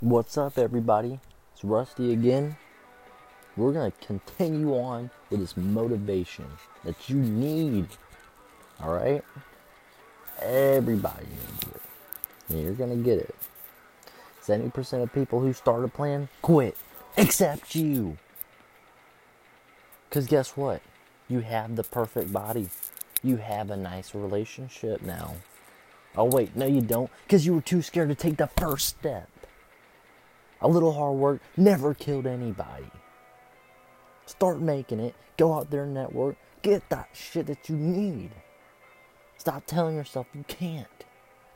What's up, everybody? It's Rusty again. We're going to continue on with this motivation that you need. All right? Everybody needs it. And you're going to get it. 70% of people who start a plan quit, except you. Because guess what? You have the perfect body. You have a nice relationship now. Oh, wait, no, you don't. Because you were too scared to take the first step. A little hard work never killed anybody. Start making it. Go out there and network. Get that shit that you need. Stop telling yourself you can't.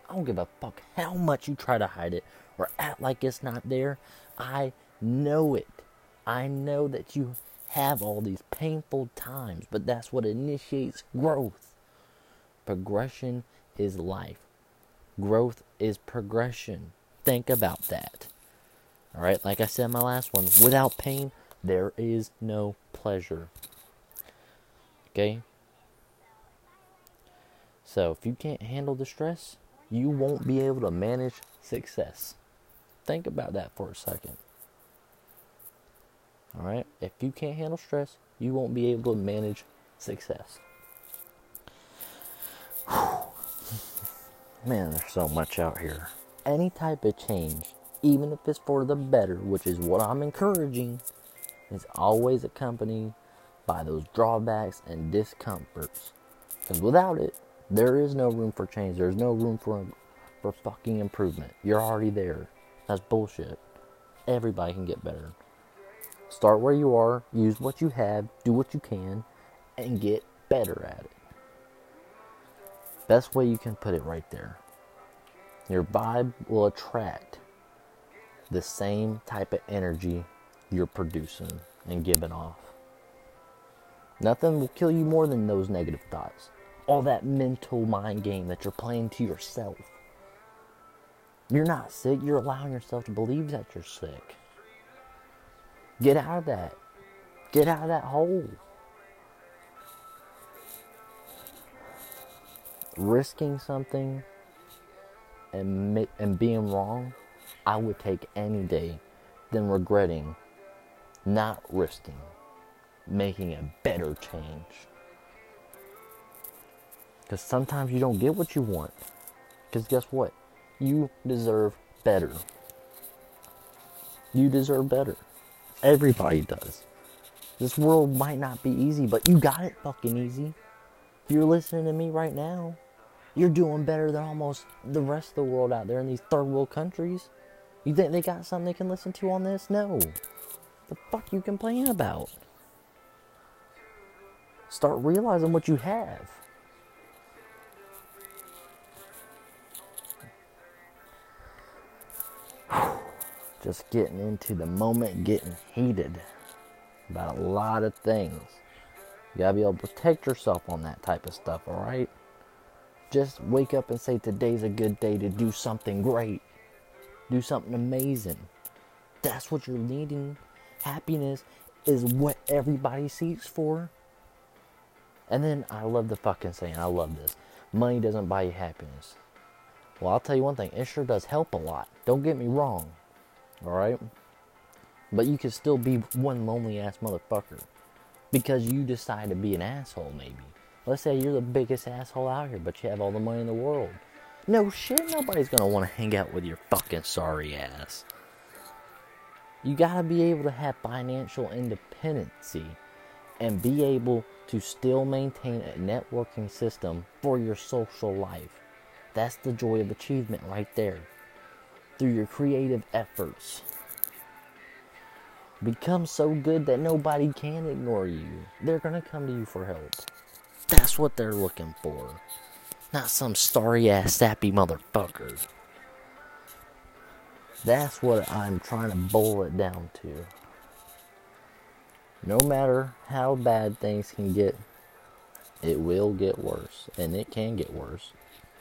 I don't give a fuck how much you try to hide it or act like it's not there. I know it. I know that you have all these painful times, but that's what initiates growth. Progression is life. Growth is progression. Think about that. All right, like I said in my last one, without pain, there is no pleasure. Okay? So, if you can't handle the stress, you won't be able to manage success. Think about that for a second. All right? If you can't handle stress, you won't be able to manage success. Man, there's so much out here. Any type of change even if it's for the better, which is what I'm encouraging, is always accompanied by those drawbacks and discomforts. Because without it, there is no room for change. There's no room for for fucking improvement. You're already there. That's bullshit. Everybody can get better. Start where you are, use what you have, do what you can, and get better at it. Best way you can put it right there. Your vibe will attract the same type of energy you're producing and giving off. Nothing will kill you more than those negative thoughts. All that mental mind game that you're playing to yourself. You're not sick, you're allowing yourself to believe that you're sick. Get out of that. Get out of that hole. Risking something and, and being wrong I would take any day than regretting not risking making a better change. Because sometimes you don't get what you want. Because guess what? You deserve better. You deserve better. Everybody does. This world might not be easy, but you got it fucking easy. If you're listening to me right now, you're doing better than almost the rest of the world out there in these third world countries. You think they got something they can listen to on this? No. The fuck you complain about? Start realizing what you have. Just getting into the moment, getting heated about a lot of things. You gotta be able to protect yourself on that type of stuff, alright? Just wake up and say, Today's a good day to do something great do something amazing. That's what you're needing. Happiness is what everybody seeks for. And then I love the fucking saying, I love this. Money doesn't buy you happiness. Well, I'll tell you one thing, it sure does help a lot. Don't get me wrong. Alright? But you could still be one lonely ass motherfucker. Because you decide to be an asshole, maybe. Let's say you're the biggest asshole out here, but you have all the money in the world. No shit, nobody's gonna want to hang out with your fucking sorry ass. You gotta be able to have financial independency and be able to still maintain a networking system for your social life. That's the joy of achievement right there. Through your creative efforts. Become so good that nobody can ignore you. They're gonna come to you for help. That's what they're looking for. Not some starry ass sappy motherfucker. That's what I'm trying to boil it down to. No matter how bad things can get, it will get worse. And it can get worse.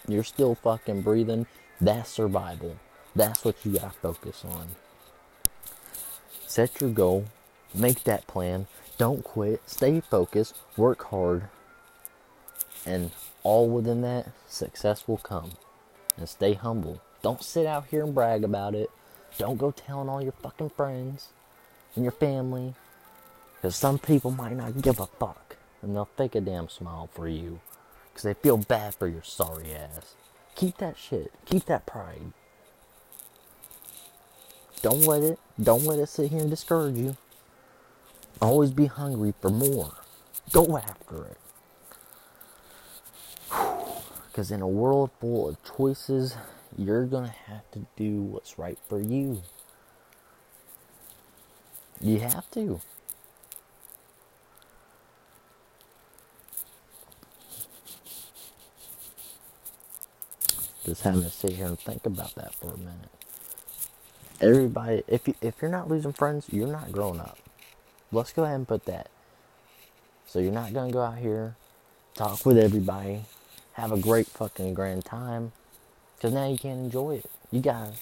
You're still fucking breathing. That's survival. That's what you gotta focus on. Set your goal. Make that plan. Don't quit. Stay focused. Work hard. And all within that, success will come. And stay humble. Don't sit out here and brag about it. Don't go telling all your fucking friends and your family. Because some people might not give a fuck. And they'll fake a damn smile for you. Because they feel bad for your sorry ass. Keep that shit. Keep that pride. Don't let it, don't let it sit here and discourage you. Always be hungry for more. Go after it. Because in a world full of choices, you're going to have to do what's right for you. You have to. Just having to sit here and think about that for a minute. Everybody, if you, if you're not losing friends, you're not growing up. Let's go ahead and put that. So you're not gonna go out here, talk with everybody, have a great fucking grand time, because now you can't enjoy it. You gotta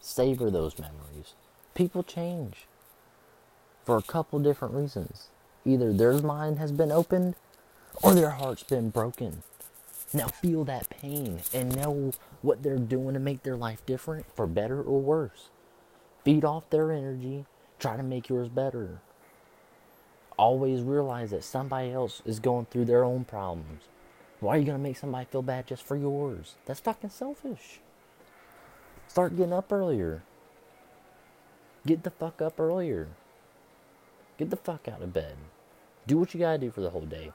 savor those memories. People change for a couple different reasons. Either their mind has been opened or their heart's been broken. Now feel that pain and know what they're doing to make their life different for better or worse. Feed off their energy, try to make yours better. Always realize that somebody else is going through their own problems. Why are you going to make somebody feel bad just for yours? That's fucking selfish. Start getting up earlier. Get the fuck up earlier. Get the fuck out of bed. Do what you gotta do for the whole day.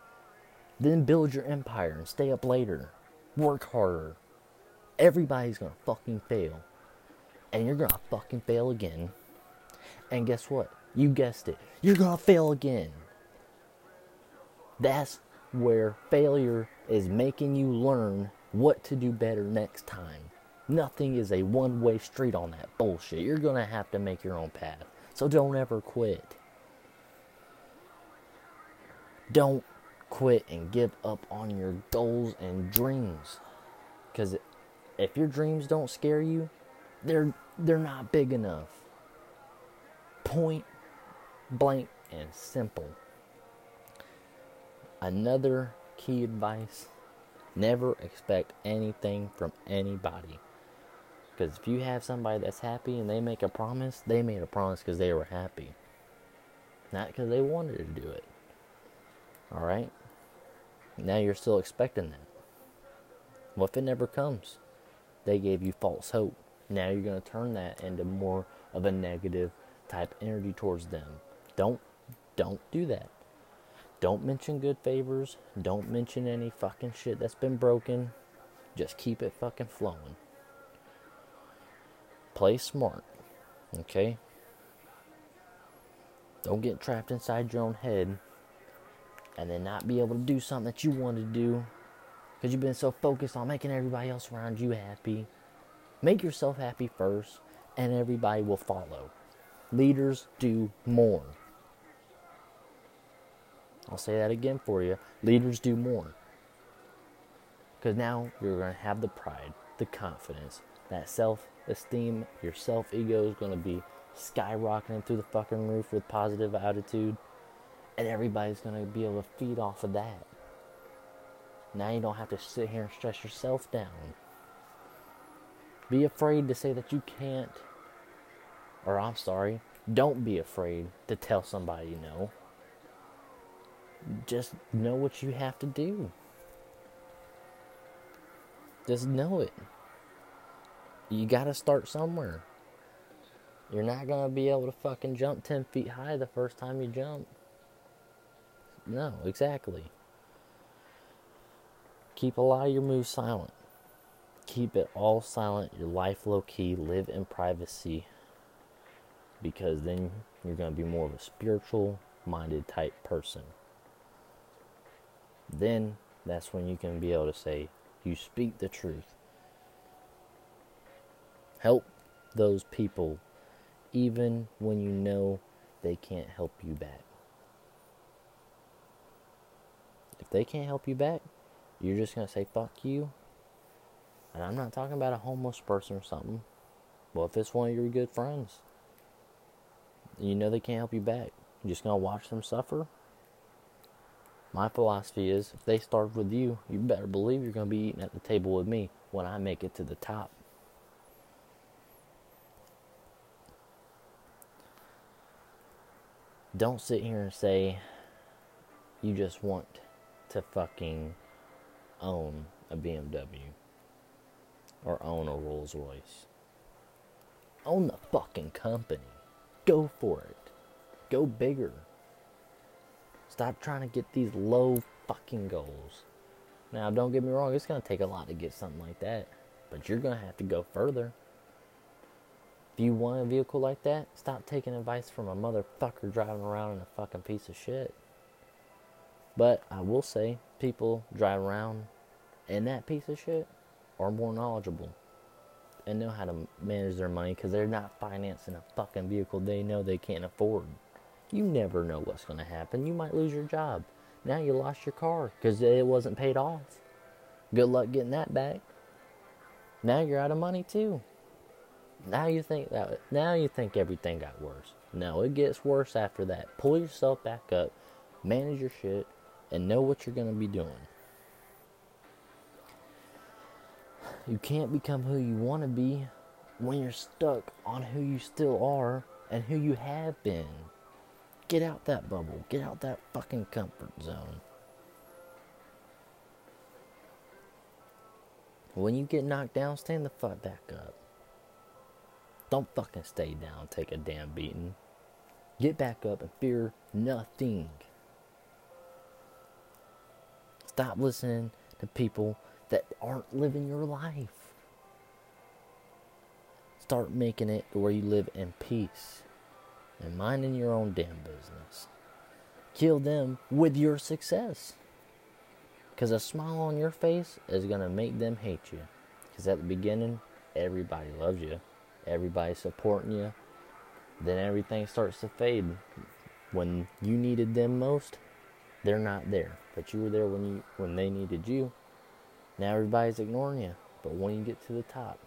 Then build your empire and stay up later. Work harder. Everybody's gonna fucking fail. And you're gonna fucking fail again. And guess what? You guessed it. You're gonna fail again. That's where failure is making you learn what to do better next time. Nothing is a one way street on that bullshit. You're gonna have to make your own path. So don't ever quit. Don't quit and give up on your goals and dreams. Because if your dreams don't scare you, they're they're not big enough. Point blank and simple. Another key advice never expect anything from anybody. Because if you have somebody that's happy and they make a promise, they made a promise because they were happy, not because they wanted to do it. Alright? Now you're still expecting that. What if it never comes? They gave you false hope. Now you're going to turn that into more of a negative type energy towards them. Don't don't do that. Don't mention good favors. Don't mention any fucking shit that's been broken. Just keep it fucking flowing. Play smart. Okay? Don't get trapped inside your own head and then not be able to do something that you want to do because you've been so focused on making everybody else around you happy. Make yourself happy first, and everybody will follow. Leaders do more. I'll say that again for you. Leaders do more. Because now you're going to have the pride, the confidence, that self esteem, your self ego is going to be skyrocketing through the fucking roof with positive attitude and everybody's going to be able to feed off of that. Now you don't have to sit here and stress yourself down. Be afraid to say that you can't, or I'm sorry, don't be afraid to tell somebody no. Just know what you have to do. Just know it. You gotta start somewhere. You're not gonna be able to fucking jump 10 feet high the first time you jump. No, exactly. Keep a lot of your moves silent. Keep it all silent, your life low key, live in privacy. Because then you're to be more of a spiritual minded type person. Then that's when you can be able to say, You speak the truth. Help those people even when you know they can't help you back. If they can't help you back, you're just going to say, fuck you. And I'm not talking about a homeless person or something. Well, if it's one of your good friends, you know they can't help you back. You're just going to watch them suffer. My philosophy is if they start with you, you better believe you're going to be eating at the table with me when I make it to the top. Don't sit here and say you just want to fucking own a BMW or own a Rolls Royce. Own the fucking company. Go for it. Go bigger. Stop trying to get these low fucking goals. Now, don't get me wrong, it's going to take a lot to get something like that, but you're going to have to go further. If you want a vehicle like that, stop taking advice from a motherfucker driving around in a fucking piece of shit. But I will say, people drive around in that piece of shit are more knowledgeable and know how to manage their money because they're not financing a fucking vehicle they know they can't afford. You never know what's going to happen. You might lose your job. Now you lost your car because it wasn't paid off. Good luck getting that back. Now you're out of money too. Now you think that now you think everything got worse. No, it gets worse after that. Pull yourself back up, manage your shit, and know what you're gonna be doing. You can't become who you want to be when you're stuck on who you still are and who you have been. Get out that bubble. Get out that fucking comfort zone. When you get knocked down, stand the fuck back up. Don't fucking stay down, take a damn beating. Get back up and fear nothing. Stop listening to people that aren't living your life. Start making it where you live in peace and minding your own damn business. Kill them with your success. Because a smile on your face is going to make them hate you. Because at the beginning, everybody loves you, everybody's supporting you. Then everything starts to fade. When you needed them most, they're not there. But you were there when you when they needed you. Now everybody's ignoring you. But when you get to the top,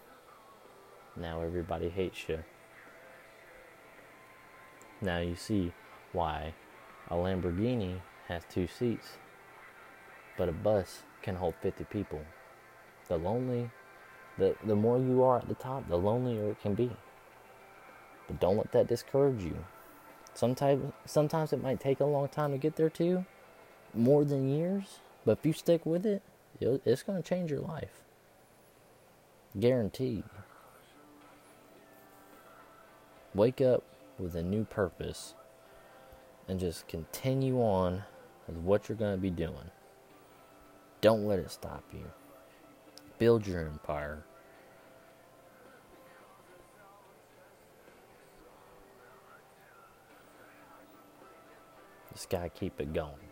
now everybody hates you. Now you see why a Lamborghini has two seats, but a bus can hold 50 people. The lonely, the, the more you are at the top, the lonelier it can be. But don't let that discourage you. Sometimes, sometimes it might take a long time to get there too, more than years. But if you stick with it, it's going to change your life. Guaranteed. Wake up with a new purpose and just continue on with what you're going to be doing. Don't let it stop you. Build your empire. Just got to keep it going.